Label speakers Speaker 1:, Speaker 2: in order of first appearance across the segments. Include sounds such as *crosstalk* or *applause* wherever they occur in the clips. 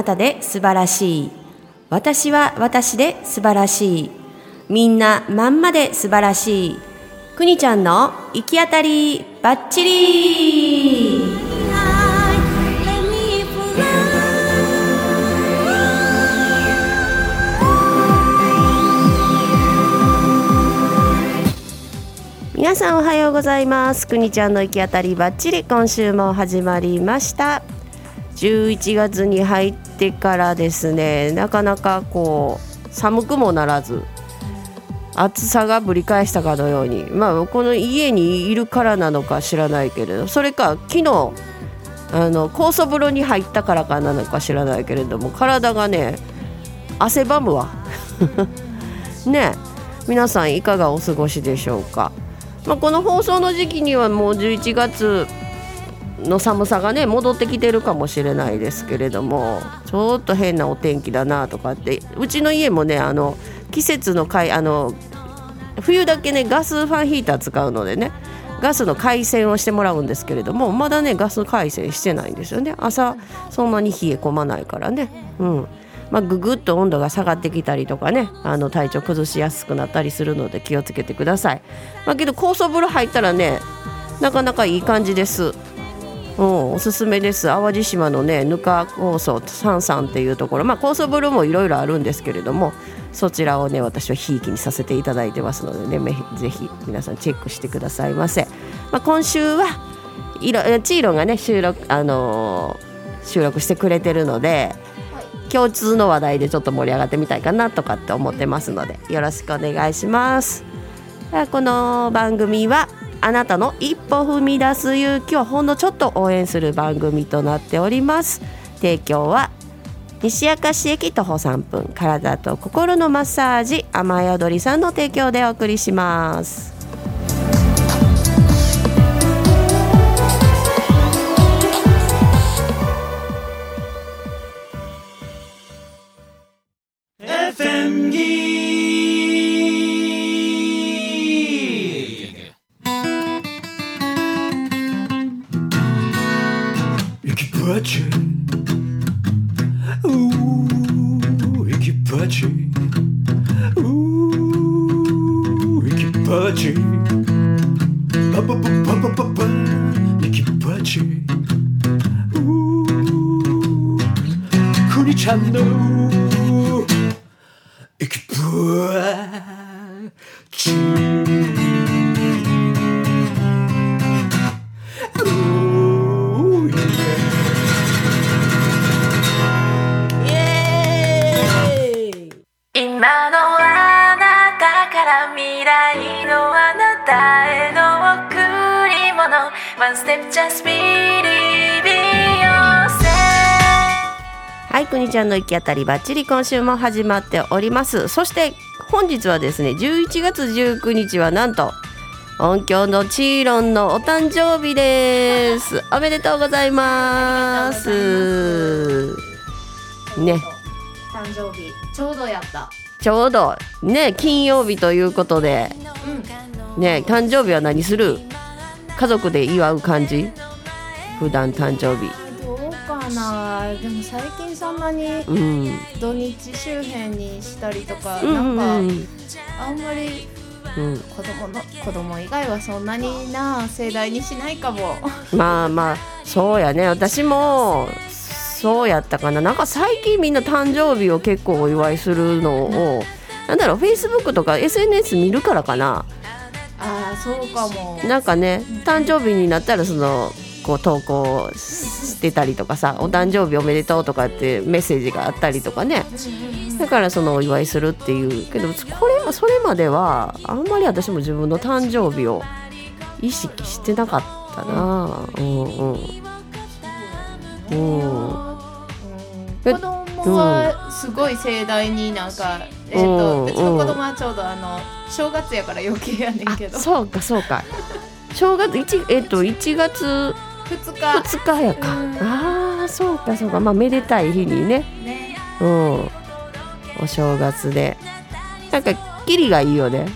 Speaker 1: あなたはあなたで素晴らしい。私は私で素晴らしい。みんなまんまで素晴らしい。くにちゃんの行き当たりばっちり皆さんおはようございます。くにちゃんの行き当たりばっちり今週も始まりました。11月に入ってからですねなかなかこう寒くもならず暑さがぶり返したかのようにまあこの家にいるからなのか知らないけれどそれか昨日あの酵素風呂に入ったからかなのか知らないけれども体がね汗ばむわ。*laughs* ね皆さんいかがお過ごしでしょうか。まあ、この放送の時期にはもう11月の寒さがね戻ってきてるかもしれないですけれどもちょっと変なお天気だなとかってうちの家もねあの季節のかいあの冬だけねガスファンヒーター使うのでねガスの回線をしてもらうんですけれどもまだねガス回線してないんですよね。朝そんなに冷え込まないからね。うん。まあ、ぐぐっと温度が下がってきたりとかねあの体調崩しやすくなったりするので気をつけてください、まあ、けど高層風呂入ったらねなかなかいい感じです。うん、おすすめです。淡路島のねぬか酵素サンサンっていうところ。まあ高層風呂もいろいろあるんですけれどもそちらをね私はひいきにさせていただいてますのでねぜひ皆さんチェックしてくださいませ、まあ、今週はいろチーロがね収録あのー、収録してくれてるので共通の話題でちょっと盛り上がってみたいかなとかって思ってますのでよろしくお願いします。この番組はあなたの一歩踏み出す勇気をほんのちょっと応援する番組となっております。提供は西明石駅徒歩3分。体と心のマッサージ雨宿りさんの提供でお送りします。はい、くにちゃんの行き当たりばっちり今週も始まっております。そして本日はですね11月19日はなんと音響のチーロンのお誕生日です。おめでとうございます。ね。
Speaker 2: 誕生日ちょうどやった。
Speaker 1: ちょうど。ね金曜日ということで、うん、ね誕生日は何する？家族で祝う感じ？普段誕生日。
Speaker 2: どうかな。でも最近そんなに土日周辺にしたりとか、うん、なんか、あんまりうん、子供の子供以外はそんなにな盛大にしないかも。*laughs*
Speaker 1: まあまあそうやね。私もそうやったかな。なんか最近みんな誕生日を結構お祝いするのを、うん、なんだろうフェイスブックとか SNS 見るからかな
Speaker 2: あそうかも。
Speaker 1: なんかね誕生日になったらそのこう投稿してたりとかさ「お誕生日おめでとう」とかってメッセージがあったりとかね。だからそのお祝いするっていう。けどこれそれまではあんまり私も自分の誕生日を意識してなかったな。うんうん。
Speaker 2: うん。子供はすごい盛大になんか、えーとうちの子供はちょうどあの正月やから余計やねんけど。
Speaker 1: そうかそうか。正月1えっ、ー、と1月
Speaker 2: 2日。
Speaker 1: 2日やか、うん、ああそうかそうか。まあめでたい日にね。ね。うん。お正月で。なんかキリがいいよね。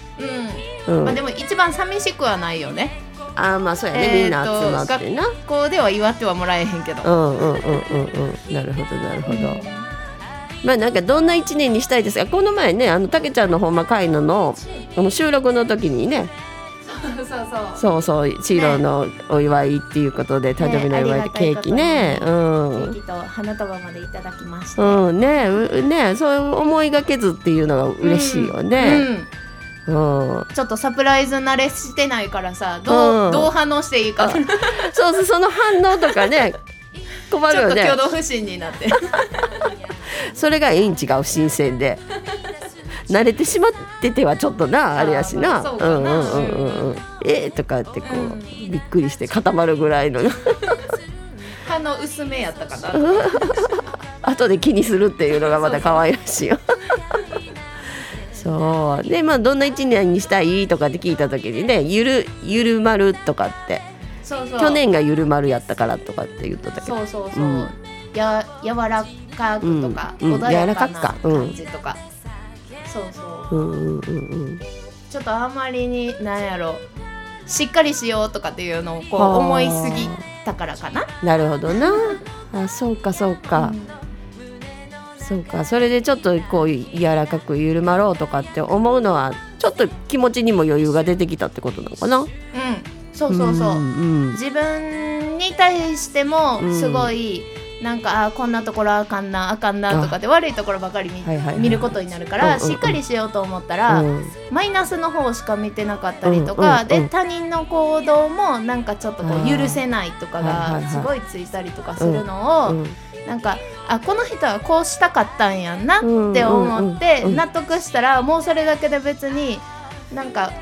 Speaker 2: うん、うん、まあでも一番寂しくはないよね。
Speaker 1: あまあそうやね、みんな集まってな。
Speaker 2: 学校では祝ってはもらえへんけど。
Speaker 1: うんうんうんうんうん。なるほどなるほど、まあなんかどんな一年にしたいですか？この前ねあのたけちゃんのほんま会ののあの収録の時にね。
Speaker 2: そうそう。
Speaker 1: そうそうチーローのお祝いっていうことで、誕生日のお祝いでケーキね。
Speaker 2: ケーキと花束までいただきました
Speaker 1: うんねねそういう思いがけずっていうのが嬉しいよね、うん。
Speaker 2: ちょっとサプライズ慣れしてないからさどう,、どう反応していいか。
Speaker 1: そうそうその反応とかね *laughs* 困るよね。
Speaker 2: ちょっと挙動不審になって *laughs*
Speaker 1: それがいいん違う新鮮で。慣れてしまっててはちょっとなあれやしな。うんうんうんうんえー、とかってこう、うん、びっくりして固まるぐらいの。*laughs*
Speaker 2: 反応薄めやったかな。*laughs*
Speaker 1: 後で気にするっていうのがまた可愛らしいよ。そう。でまあどんな一年にしたいとかって聞いた時にねゆるゆるまるとかって。去年がゆるまるやったからとかって言っとったけど。
Speaker 2: そうそうそう、うん、や柔らかくとか、うん、穏やかな感じとか、うん、そうそう,、うんうんうんうん、ちょっとあんまりになんやろ。しっかりしようとかっていうのをこう思いすぎたからかな。
Speaker 1: なるほどな。あそうかそうか、うん。そうか。それでちょっとこう柔らかく緩まろうとかって思うのはちょっと気持ちにも余裕が出てきたってことなのかな？うん。
Speaker 2: そうそうそう、うん、自分に対してもすごい、うん、なんかあこんなところあかんなあかんなとかで悪いところばかり見見ることになるから、しっかりしようと思ったら、うん、マイナスの方しか見てなかったりとか、で他人の行動もなんかちょっとこう許せないとかがすごいついたりとかするのを、なんかあこの人はこうしたかったんやんなって思って納得したらもうそれだけで別になんか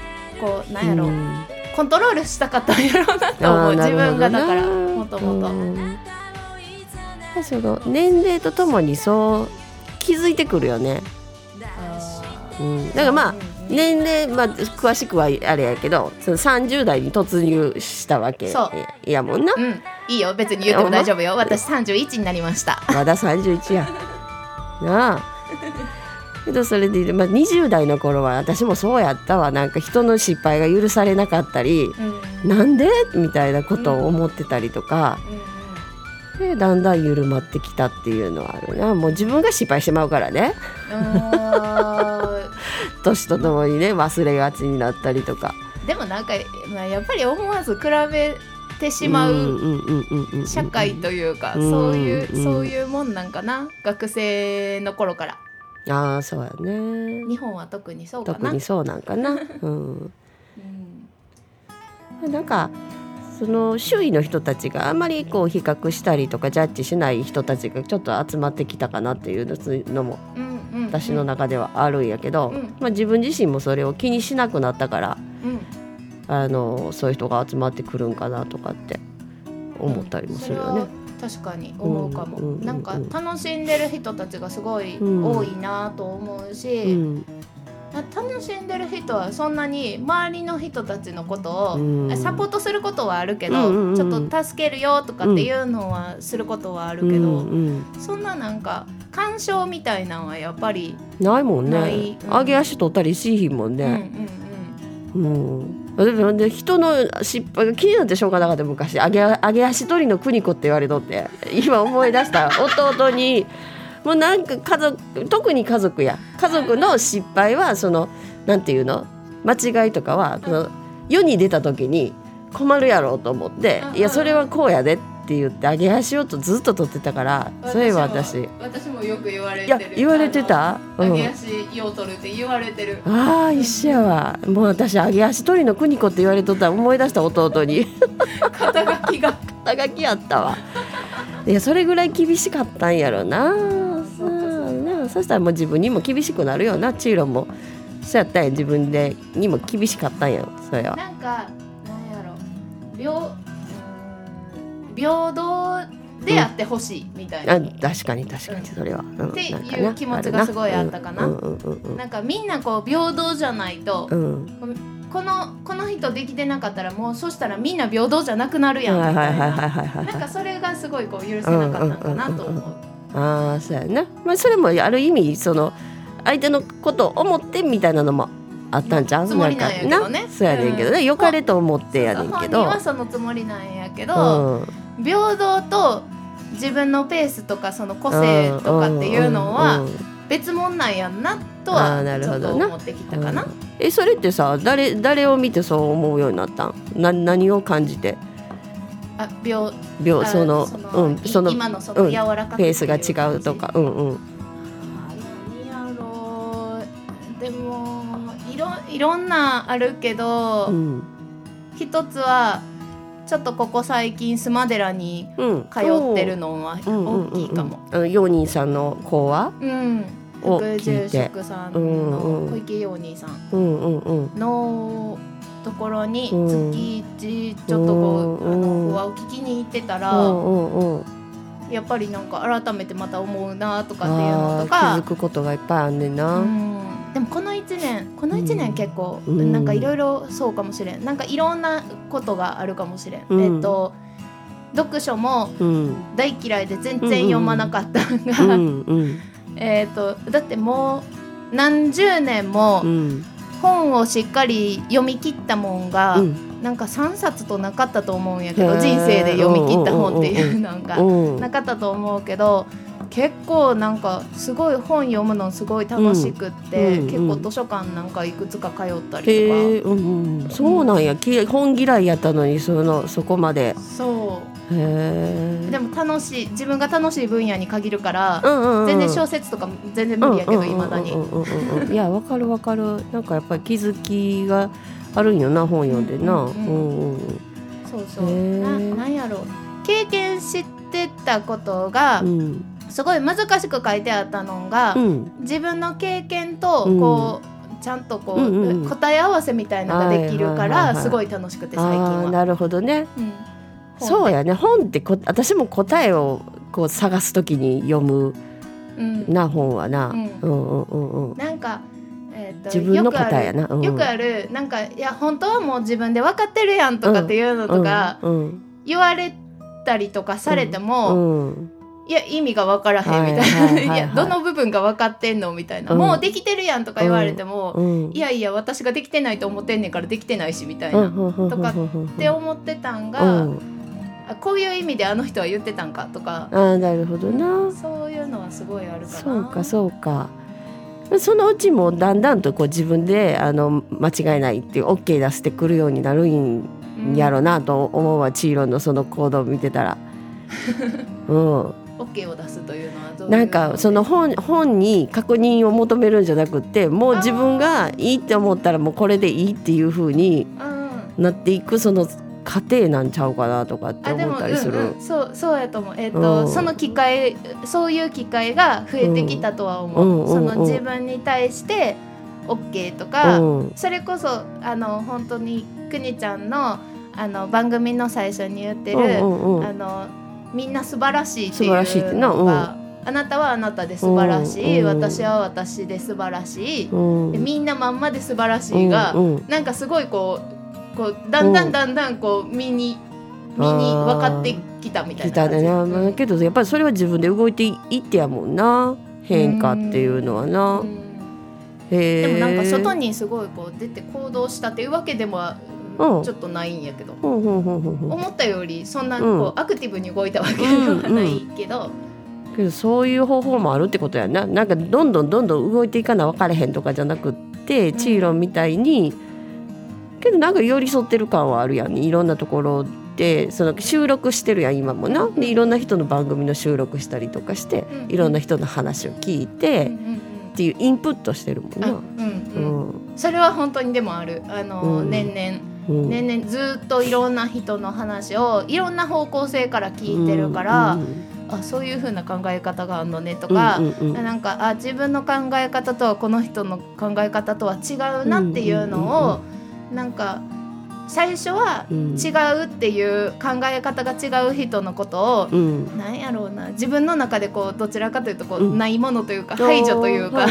Speaker 2: こうなんやろ、うん、コントロールしたかったんやろうなって思う。自分がだからもともと。
Speaker 1: その年齢とともにそう気づいてくるよね。うん、だからまあ年齢、まあ、詳しくはあれやけどその30代に突入したわけ。やもんな、うん、
Speaker 2: いいよ。別に言っても大丈夫よ。私31になりました。
Speaker 1: まだ31や。なあ。けどそれで、まあ、20代の頃は私もそうやったわ。なんか人の失敗が許されなかったり、うん、なんで？みたいなことを思ってたりとか、うん、でだんだん緩まってきたっていうのはあるな。もう自分が失敗してまうからね。*laughs* 年とともにね忘れがちになったりとか。
Speaker 2: でもなんか、まあ、やっぱり思わず比べてしまう社会というかそういうそういうもんなんかな。学生の頃から。
Speaker 1: ああそうやね。
Speaker 2: 日本は特にそうかな。
Speaker 1: 特にそうなんかな。うん、*laughs* うん、なんかその周囲の人たちがあんまりこう比較したりとかジャッジしない人たちがちょっと集まってきたかなっていうのも私の中ではあるんやけど、うん、まあ、自分自身もそれを気にしなくなったから、うん。あのそういう人が集まってくるんかなとかって思ったりもするよね。
Speaker 2: 確かに思うかも、なんか楽しんでる人たちがすごい多いなと思うし、うん、楽しんでる人はそんなに周りの人たちのことをサポートすることはあるけど、うんうんうん、ちょっと助けるよとかっていうのはすることはあるけど、うんうん、そんななんか干渉みたいなのはやっぱり
Speaker 1: ないもんね、上げ足取ったりしひんもんね。うんうんうん。うん。で人の失敗が気になってしょうがなかった昔。揚げ揚げ足取りの邦子って言われとって今思い出した。*laughs* 弟にもうなんか家族特に家族や。家族の失敗はそのなんていうの？間違いとかはその世に出た時に困るやろうと思っていやそれはこうやでっって言って揚げ足をとずっと取ってたからそういえば私。
Speaker 2: 私もよく言われてる。
Speaker 1: 言われてた？
Speaker 2: 揚げ足よう取るって言われてる、
Speaker 1: ああ一緒やわ。もう私揚げ足取りの邦子って言われとったら思い出した弟に。
Speaker 2: 肩書きが。
Speaker 1: 肩書きやったわ。いやそれぐらい厳しかったんやろなそそしたらもう自分にも厳しくなるよなチーロもそうやったんや。自分でにも厳しかったんや。それは。
Speaker 2: なんかなんやろ。平等でやってほしいみたいな、うん、
Speaker 1: 確かに確かにそれは、う
Speaker 2: ん、っていう気持ちがすごいあったかな。なんかみんなこう平等じゃないと、うん、このこの人できてなかったらもうそしたらみんな平等じゃなくなるやんみたいな。なんかそれがすごいこう許せなかったかなと思う。あ
Speaker 1: あそうやな、まあ、それもある意味その相手のことを思ってみたいなのもあったんちゃう？
Speaker 2: つもりなんやけどね。
Speaker 1: そうやねんけどね、
Speaker 2: うん。
Speaker 1: 良かれと思ってやねんけ
Speaker 2: 本人
Speaker 1: ど
Speaker 2: はそのつもりなんやけど、
Speaker 1: うん。
Speaker 2: 平等と自分のペースとかその個性とかっていうの
Speaker 1: ん
Speaker 2: は
Speaker 1: んん。
Speaker 2: 別物なんやんなと
Speaker 1: あ
Speaker 2: はちょっと思ってきたかな。
Speaker 1: うん。えそれってさ誰誰を見てそう思うようになったん？な何を感じて？
Speaker 2: あ平あ
Speaker 1: 病そのうん
Speaker 2: い
Speaker 1: その
Speaker 2: 今のその
Speaker 1: うん
Speaker 2: 柔らかく
Speaker 1: ペースが違うとかうんうん。
Speaker 2: でもいろいろんなあるけど、
Speaker 1: うん。
Speaker 2: 一つはちょっとここ最近スマデラに
Speaker 1: うん。
Speaker 2: 通ってるのは
Speaker 1: うん。うんうんうん。
Speaker 2: 大きいかも。
Speaker 1: あのヨーニーさんの子は？
Speaker 2: うん、
Speaker 1: を
Speaker 2: 副住職さん
Speaker 1: うん
Speaker 2: の
Speaker 1: うん
Speaker 2: 小池陽兄さん
Speaker 1: うんうんうん。
Speaker 2: のところに
Speaker 1: うん。
Speaker 2: 月一ちょっとこう、
Speaker 1: うん
Speaker 2: あのフォアを聞きに行ってたら、
Speaker 1: うんうんうん。
Speaker 2: やっぱりなんか改めてまた思うなとかっていうのとか。
Speaker 1: 気づくことがいっぱいあんねんな、
Speaker 2: うん。でもこの1年この1年結構、
Speaker 1: うん。
Speaker 2: なんかいろいろそうかもしれん。なんかいろんなことがあるかもしれん、
Speaker 1: うん。
Speaker 2: えっと読書も
Speaker 1: うん。
Speaker 2: 大嫌いで全然読まなかったが、えっとだってもう何十年も
Speaker 1: うん。
Speaker 2: 本をしっかり読み切ったもんが、
Speaker 1: うん
Speaker 2: なんか3冊となかったと思うんやけど人生で読み切った本っていうのが
Speaker 1: うん
Speaker 2: なかったと思うけど結構なんかすごい本読むのすごい楽しくって、
Speaker 1: うん
Speaker 2: 結構図書館なんかいくつか通ったり
Speaker 1: へ
Speaker 2: と
Speaker 1: えうんうん。そうなんや。き本嫌いやったのにそのそこまで。
Speaker 2: かそう。でも楽しい。自分が楽しい分野に限るから、
Speaker 1: うんうんうん。
Speaker 2: 全然小説とか全然無理やけどいまだに
Speaker 1: うん。うんうんうんうんいやわかるわかる。なんかやっぱり気づきがあるんよな本読んでな。
Speaker 2: う
Speaker 1: うんん。うんうん
Speaker 2: そうそう。ななんやろう。経験してたことが
Speaker 1: うん。
Speaker 2: すごい難しく書いてあったのが、
Speaker 1: うん。
Speaker 2: 自分の経験と
Speaker 1: うん。
Speaker 2: こう、ちゃんとこう、
Speaker 1: うんうん。
Speaker 2: 答え合わせみたいなのができるか
Speaker 1: はいはいはいはい。
Speaker 2: らすごい楽しくて最近は。
Speaker 1: なるほどね。
Speaker 2: うん。
Speaker 1: そうやね。本ってこ私も答えをこう探すときに読む
Speaker 2: うん。
Speaker 1: な本はな、
Speaker 2: う
Speaker 1: うんん、うんうんうん。
Speaker 2: なんか、えーと
Speaker 1: 自分の答えやな。うん。
Speaker 2: よくあるよくあるなんかいや本当はもう自分で分かってるやんとかっていうのとか
Speaker 1: うん
Speaker 2: 言われたりとかされて
Speaker 1: う
Speaker 2: も、
Speaker 1: ん。
Speaker 2: いや意味が分からへんみたいな、
Speaker 1: はい
Speaker 2: やどの部分が分かってんのみたいな、
Speaker 1: うん。
Speaker 2: もうできてるやんとか言われても、
Speaker 1: うん。
Speaker 2: いやいや私ができてないと思ってんねんからできてないしみたいな、とかって思ってたんが、こういう意味であの人は言ってたんかとか。
Speaker 1: ああなるほどな。
Speaker 2: そういうのはすごいあるかな。
Speaker 1: そうかそうかそのうちもだんだんとこう自分であの間違いないっていう OK 出してくるようになるんやろなと思うわチーロンのその行動を見てたら。*laughs* うん、
Speaker 2: OK を出すというのはどう
Speaker 1: なんかその本本に確認を求めるんじゃなくってもう自分がいいって思ったらもうこれでいいっていう風に
Speaker 2: うん
Speaker 1: なっていくその過程なんちゃうかなとかって思ったりする。
Speaker 2: うんうん、そうそうやと思う。えっ、と、
Speaker 1: うん。
Speaker 2: その機会そういう機会が増えてきたとは思う、
Speaker 1: うんうんうんうん。
Speaker 2: その自分に対して OK とか、
Speaker 1: うん。
Speaker 2: それこそあの本当にくにちゃんのあの番組の最初に言ってる、
Speaker 1: うんうんうん。
Speaker 2: あのみんな素晴らしいってい
Speaker 1: 素晴らしいってな
Speaker 2: うの？が、あなたはあなたで素晴らしい、
Speaker 1: うんうん。
Speaker 2: 私は私で素晴らしい、
Speaker 1: うん。
Speaker 2: でみんなまんまで素晴らしいが、
Speaker 1: うんうん。
Speaker 2: なんかすごいこうこうだんだんだんだんこう身に身に分かってきたみたいな感じ。
Speaker 1: な、まあけどやっぱりそれは自分で動いていってやもんな。変化っていうのはな。
Speaker 2: でもなんか外にすごいこう出て行動したっていうわけでも
Speaker 1: うん。
Speaker 2: ちょっとないんやけど、思ったよりそんな
Speaker 1: うん。
Speaker 2: こうアクティブに動いたわけではないけど、
Speaker 1: けどそういう方法もあるってことやな。なんかどんどんどんどん動いていかな分かれへんとかじゃなくって、
Speaker 2: ん。
Speaker 1: チーロンみたいにけどなんか寄り添ってる感はあるやん。いろんなところでその収録してるやん今もな。でいろんな人の番組の収録したりとかして
Speaker 2: うん。
Speaker 1: いろんな人の話を聞いて、っていうインプットしてるもんな。
Speaker 2: あうんそれは本当にでもある。あの、
Speaker 1: うん。
Speaker 2: 年々。
Speaker 1: うん。
Speaker 2: 年々ずっといろんな人の話をいろんな方向性から聞いてるから、
Speaker 1: うん
Speaker 2: あそういう風な考え方があるのねとか、なんかあ自分の考え方とはこの人の考え方とは違うなっていうのを、なんか最初は
Speaker 1: うん。
Speaker 2: 違うっていう考え方が違う人のことを、
Speaker 1: うん。
Speaker 2: なんやろうな自分の中でこうどちらかというとこう、
Speaker 1: うん。
Speaker 2: ないものというか排除というか。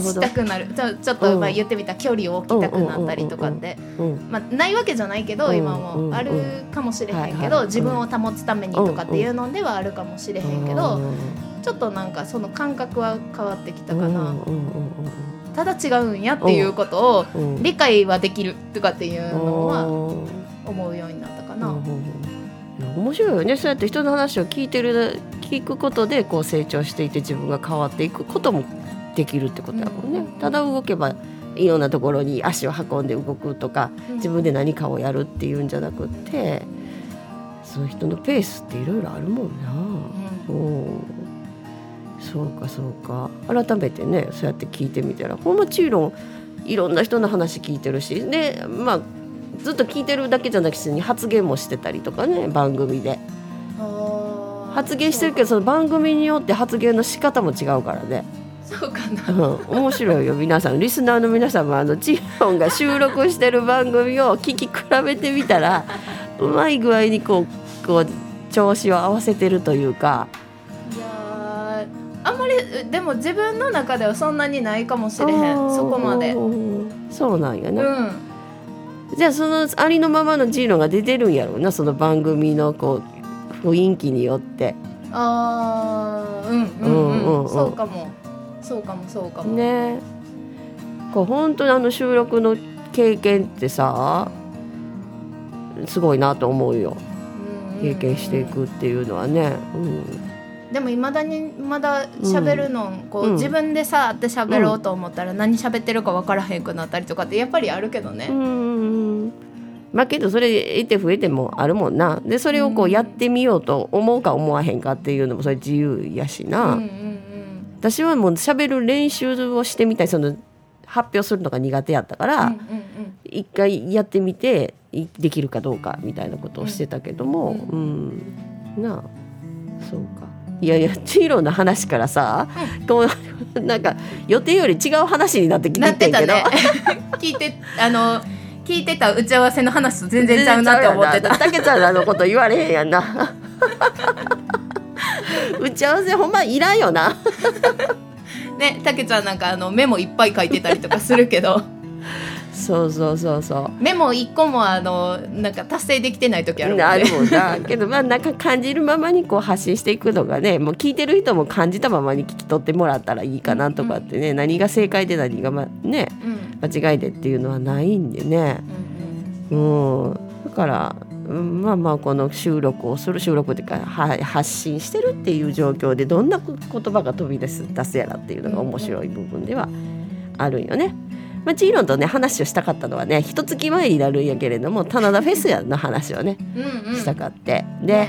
Speaker 2: し
Speaker 1: ど。*laughs*
Speaker 2: たくなる。ちょちょっと、
Speaker 1: うん。
Speaker 2: まあ言ってみたら距離を置きたくなったりとかって、
Speaker 1: うん
Speaker 2: まあ、ないわけじゃないけど、
Speaker 1: うん
Speaker 2: 今
Speaker 1: うん。
Speaker 2: もあるかもしれへんけど、自分を保つためにとかっていうのではあるかもしれへんけど、ちょっとなんかその感覚は変わってきたかな。
Speaker 1: うんうんうんうんうん
Speaker 2: ただ違うんやっていうことを理解はできるとかっていうのは思うようになったかな。うん
Speaker 1: 面白いよねそうやって人の話を聞いてる聞くことでこう成長していて自分が変わっていくこともできるってことだもんね。ただ動けばいろんなところに足を運んで動くとか自分で何かをやるっていうんじゃなくってそういう人のペースっていろいろあるもんな。うん、そうかそうか改めてねそうやって聞いてみたらもちろんいろんな人の話聞いてるしでまあずっと聞いてるだけじゃなくて発言もしてたりとかね番組で。発言してるけどその番組によって発言の仕方も違うからね。
Speaker 2: そうかな、うん、
Speaker 1: 面白いよ皆さんリスナーの皆さんもあのチーロンが収録してる番組を聞き比べてみたらうまい具合にこうこう調子を合わせてるというか。
Speaker 2: あんまりでも自分の中ではそんなにないかもしれへんそこまで。
Speaker 1: そうなんやね、うん、じゃあそのありのままのジーロが出てるんやろうなその番組のこう雰囲気によって。
Speaker 2: ああうんうんうん、うんうん、そうかも。そうかもそうかも。
Speaker 1: ね。こう本当にあの収録の経験ってさすごいなと思うよ、経験していくっていうのはね、うん、
Speaker 2: でもいまだにまだ喋るの、うん、こう、自分でさって喋ろうと思ったら何喋ってるか分からへんくなったりとかってやっぱりあるけどね。うん
Speaker 1: まあけどそれ得て増えてもあるもんな。でそれをこうやってみようと思うか思わへんかっていうのもそれ自由やしな、うんうん、私はもう喋る練習をしてみたいその発表するのが苦手やったから、うんうんうん、一回やってみてできるかどうかみたいなことをしてたけども、うん、うん、なあそうかいやいやチーロの話からさ、うん、こうなんか予定より違う話になってきててんけど、ね、*laughs*
Speaker 2: 聞いてあの聞いてた打ち合わせの話と全然ちゃうなって思ってた。
Speaker 1: たけちゃんのこと言われへんやんな。*laughs* 打ち合わせほんまいらんよな。
Speaker 2: ねたけちゃんなんかあのメモいっぱい書いてたりとかするけど
Speaker 1: そうそうそうそう。
Speaker 2: メモ一個もあのなんか達成できてない時あるもんね。
Speaker 1: あるもんな。*laughs* けどまあなんか感じるままにこう発信していくのがねもう聞いてる人も感じたままに聞き取ってもらったらいいかなとかってね、うんうん、何が正解で何が、ま、ね、うん、間違いでっていうのはないんでね、うん、うん、だからまあまあこの収録をする収録っていうか発信してるっていう状況でどんな言葉が飛び出す出すやらっていうのが面白い部分ではあるんよね。まあ、チーロンとね話をしたかったのはね一月前になるんやけれども棚田フェスやの話をねしたかって。で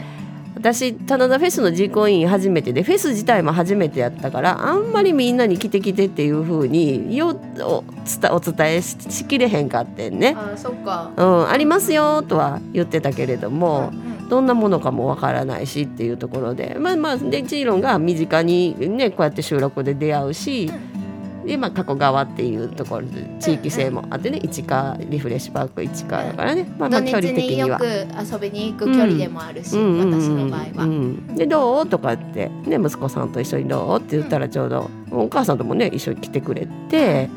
Speaker 1: 私棚田フェスの実行委員初めてでフェス自体も初めてやったからあんまりみんなに来て来てっていうふうによおお伝えしきれへんかってんね。
Speaker 2: あそっか、
Speaker 1: うん、ありますよとは言ってたけれども、うんうん、どんなものかもわからないしっていうところでまあまあでチーロンが身近にねこうやって収録で出会うし、うんで、まあ、加古川っていうところで地域性もあってね、うんうん、市川リフレッシュパーク市川だからね、
Speaker 2: まあ、まあ距離的には。遊びに行く距離でもあるし、うん、私の場合は。うん、
Speaker 1: でどう？とかって、ね、息子さんと一緒にどう？って言ったらちょうど、お母さんともね一緒に来てくれて。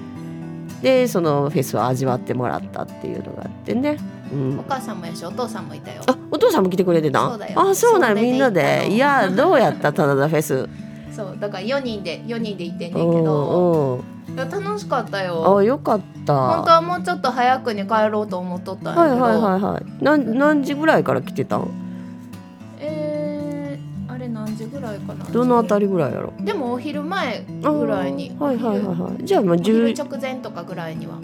Speaker 1: でそのフェスを味わってもらったっていうのがあってね、
Speaker 2: うん、お母さんもやしお父さんもいたよ。
Speaker 1: あお父さんも来てくれてた？あそうなんみんなで。いやどうやった？棚田フェス
Speaker 2: そうだから4人で4人で行ってんねんけど。いや楽しかった
Speaker 1: よ。あよかった。
Speaker 2: 本当はもうちょっと早くに帰ろうと思っとったん
Speaker 1: やけど。はいはいはいはい。何何時ぐらいから来てたん？
Speaker 2: えー、あれ何時ぐらいかな。
Speaker 1: どのあたりぐらいやろ？
Speaker 2: でもお昼前ぐらいに
Speaker 1: はいはいはいはい。じゃあまあ
Speaker 2: 10直前とかぐらいには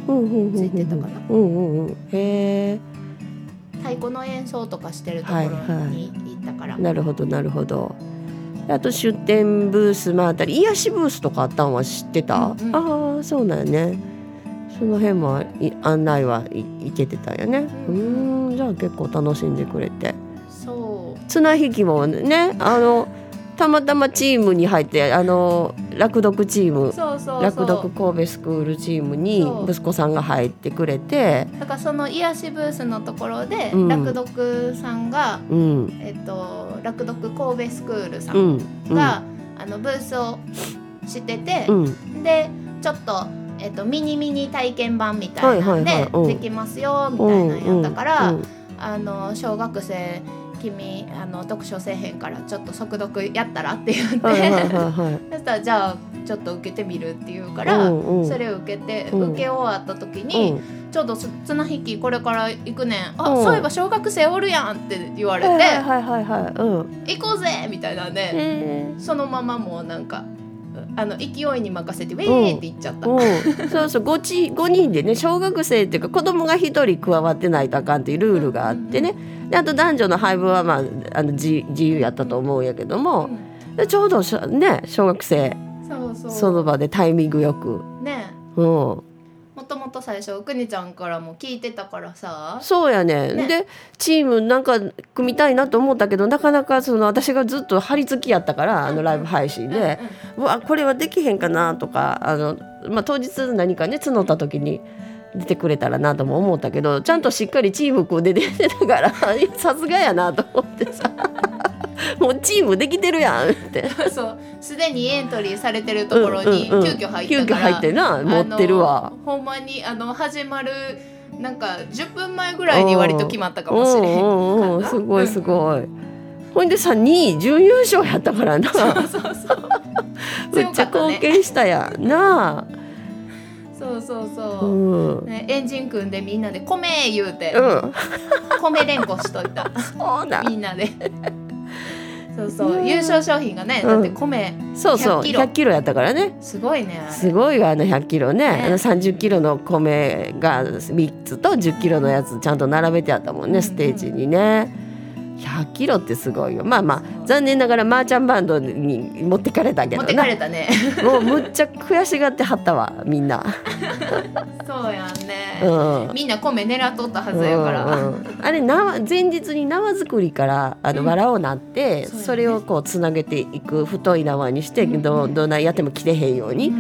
Speaker 2: ついてたかなうんうんうんへえ太鼓の演奏とかしてるところに行ったから、は
Speaker 1: いはい、なるほどなるほどあと出店ブースもあったり癒しブースとかあったんは知ってた、うんうん、ああそうなんやね。その辺も案内はいけてたよね。うんじゃあ結構楽しんでくれて。
Speaker 2: そう。
Speaker 1: 綱引きもねあのたまたまチームに入ってあの落読チーム落読神戸スクールチームに息子さんが入ってくれて
Speaker 2: だからその癒しブースのところで、うん、落読さんが、うん、えっと、落読神戸スクールさんが、うん、あのブースをしてて、でちょっと。えっと、ミニミニ体験版みたいなんでできますよみたいなやったから、あの小学生君あの読書せえへんからちょっと速読やったらって言って、はいはい *laughs* そしたらじゃあちょっと受けてみるっていうから、うんうん、それを受けて、受け終わった時に、ちょうど綱引きこれから行くねん。あ、そういえば小学生おるやんって言われて、行こうぜみたいなんでそのままもうなんかあの勢いに任せてウェーって言っちゃった、うんう。ん、
Speaker 1: そうそう。5, ち5人でね小学生っていうか子供が1人加わってないとあかんっていうルールがあってね、であと男女の配分は、まあ、あの自自由やったと思うんやけども、でちょうどね小学生。その場でタイミングよく。
Speaker 2: ね。うんもともと最初くにちゃんからも聞いてたからさ。
Speaker 1: そうやねね。でチームなんか組みたいなと思ったけどなかなかその私がずっと張り付きやったからあのライブ配信で、うわこれはできへんかなとかあの、まあ、当日何かね募った時に。出てくれたらなとも思ったけどちゃんとしっかりチーム組んで出てたから *laughs* さすがやなと思ってさもうチームできてるやんって。
Speaker 2: そう。すでにエントリーされてるところに急遽入った
Speaker 1: から、急遽入ってな持ってるわ。
Speaker 2: ほんまにあの始まるなんか10分前ぐらいに割と決まったかもしれへん
Speaker 1: すごいすごい。ほんでさ2位準優勝やったからな。そうそうそうめっちゃ貢献したやんな。あ
Speaker 2: そうそうそう、うん、ね、エンジン組んでみんなで「米」言うて、うん、米連呼しといた。*laughs* そうなみんなでそうそう。優勝商品がね、だって米
Speaker 1: そうそう。100キロ。やったからね。
Speaker 2: すごいね。
Speaker 1: すごいよあの100キロね。ね。あの30キロの米が3つと10キロのやつちゃんと並べてあったもんね、ステージにね。100キロってすごいよ。まあまあ残念ながらマーチャンバンドに持ってかれたけど
Speaker 2: 持ってかれたね。
Speaker 1: もうむっちゃ悔しがってはったわみんな。
Speaker 2: そうやんね、うん、みんな米狙っとったはずやから、うんうん、
Speaker 1: あれ縄前日に縄作りからあの藁をなって、うん、それをこうつなげていく太い縄にして、うん、どどないやっても切れへんように、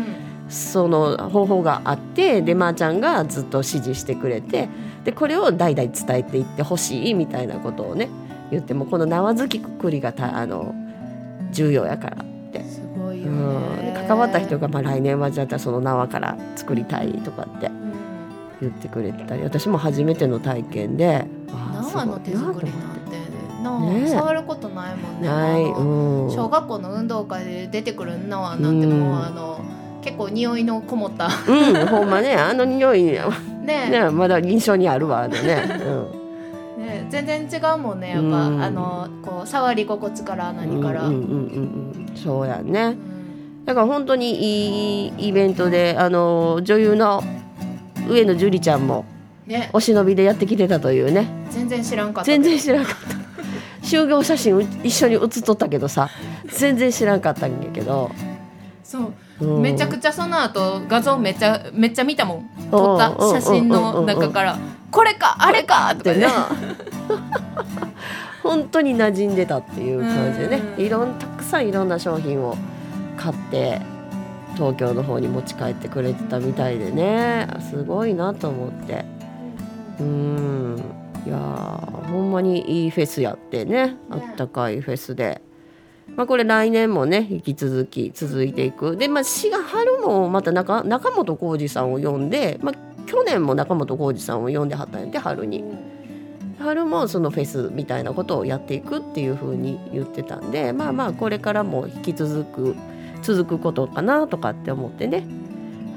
Speaker 1: その方法があってでまー、あ、ちゃんがずっと指示してくれてでこれを代々伝えていってほしいみたいなことをね言ってもこの縄付きくくりがたあの重要やからって。すごいよ、ね、うん、関わった人がまあ来年はじゃあその縄から作りたいとかって言ってくれたり私も初めての体験で
Speaker 2: 縄の手作りなんてね、触ることないもんね。うん、小学校の運動会で出てくる縄なんてもう、うん、あの結構匂いのこもった。
Speaker 1: うんほんまねあの匂い。*laughs* ねねまだ印象にあるわあのね、*laughs* うん
Speaker 2: ね、全然違うもんねやっぱ、うん、あのこう触り心地から何から、うんうんうん
Speaker 1: うん、そうやね、うん、だから本当にいいイベントであの女優の上野樹里ちゃんも、ね、お忍びでやってきてたというね。
Speaker 2: 全然知らんかった
Speaker 1: 全然知らんかった。集合写真一緒に写っとったけどさ。全然知らんかったんやけど。
Speaker 2: そう、うん、めちゃくちゃその後画像めっちゃめっちゃ見たもん。撮った写真の中から。これかあれかとかね *laughs*
Speaker 1: 本当に馴染んでたっていう感じでね。いろんたくさんいろんな商品を買って東京の方に持ち帰ってくれてたみたいでね。すごいなと思って。うん。いやほんまにいいフェスやってね。あったかいフェスで。まあ、これ来年もね引き続き続いていく。で、まあ、滋賀春もまた中中本浩二さんを呼んで、まあ、去年も中本浩二さんを呼んではったんやて春に。春もそのフェスみたいなことをやっていくっていうふうに言ってたんでまあまあこれからも引き続く続くことかなとかって思ってね。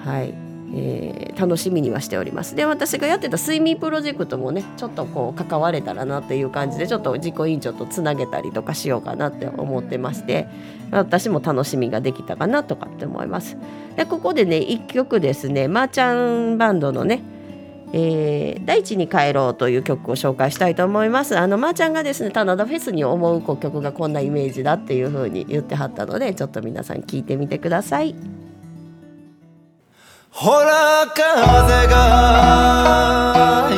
Speaker 1: はい。えー、楽しみにはしております。で私がやってた睡眠プロジェクトもねちょっとこう関われたらなっていう感じでちょっと自己委員長とつなげたりとかしようかなって思ってまして私も楽しみができたかなとかって思います。でここでね1曲ですねまー、ちゃんバンドのねえー、大地に帰ろうという曲を紹介したいと思います。あのまー、ちゃんがですね棚田フェスに思う曲がこんなイメージだっていう風に言ってはったのでちょっと皆さん聞いてみてください。ほら風が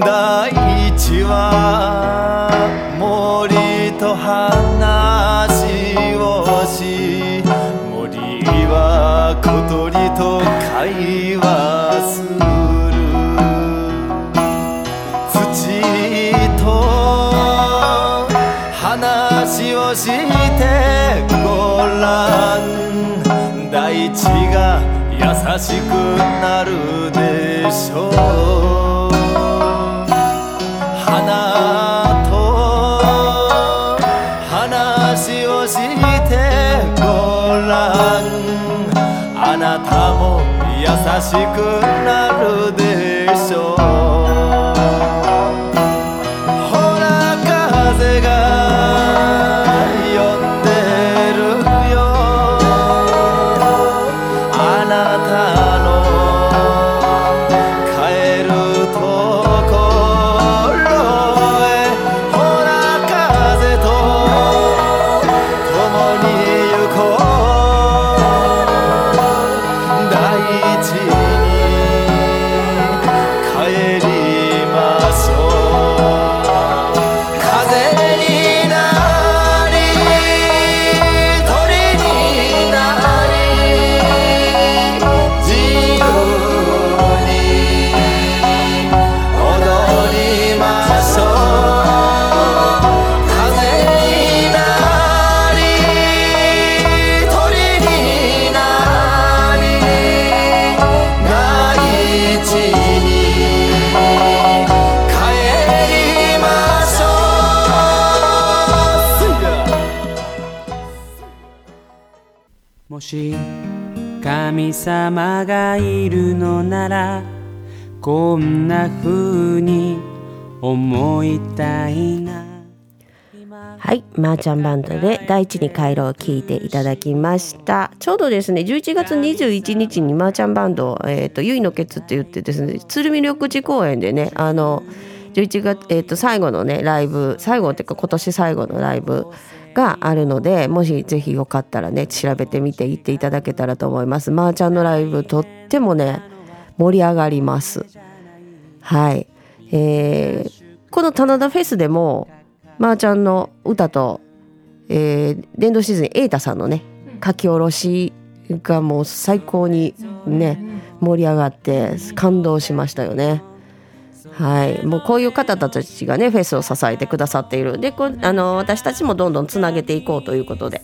Speaker 3: 大地は森と話をし森は小鳥と会話する。土と話をしてごらん。大地が優しくなるでしょう。もし
Speaker 4: 神様がいるのならこんな風に思いたいな
Speaker 1: はい、マーチャンバンドで大地に帰ろうを聞いていただきました。ちょうどですね、11月21日にマーチャンバンド、えっ、と、ゆいのケツって言ってですね、鶴見緑地公園でね、あの、11月、えっ、と、最後のね、ライブ、最後っていうか今年最後のライブがあるので、もしぜひよかったらね、調べてみて行っていただけたらと思います。マーチャンのライブ、とってもね、盛り上がります。はい。えーこの棚田フェスでも、まー、ちゃんの歌と、えー、電動シーズン瑛太さんのね書き下ろしがもう最高にね盛り上がって感動しましたよね。はい、もうこういう方たちがねフェスを支えてくださっている。でこあの私たちもどんどんつなげていこうということで、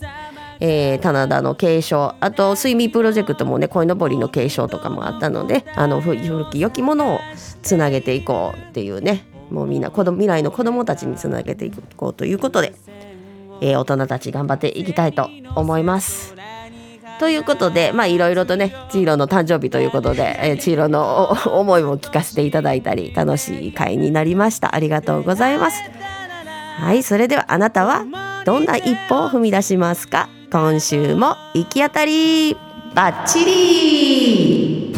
Speaker 1: えー、棚田の継承。あと睡眠プロジェクトもね鯉のぼりの継承とかもあったのであの古き良きものをつなげていこうっていうね。もうみんな子供未来の子供たちにつなげていこうということで、えー大人たち頑張っていきたいと思います。ということでまあいろいろとねチーロの誕生日ということで、えー、チーロの思いも聞かせていただいたり楽しい会になりました。ありがとうございます。はいそれではあなたはどんな一歩を踏み出しますか？今週も行き当たり。バッチリ。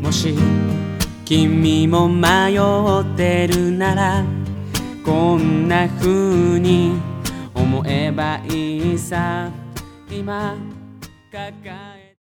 Speaker 4: もし君も迷ってるならこんな風に思えばいいさ。今かか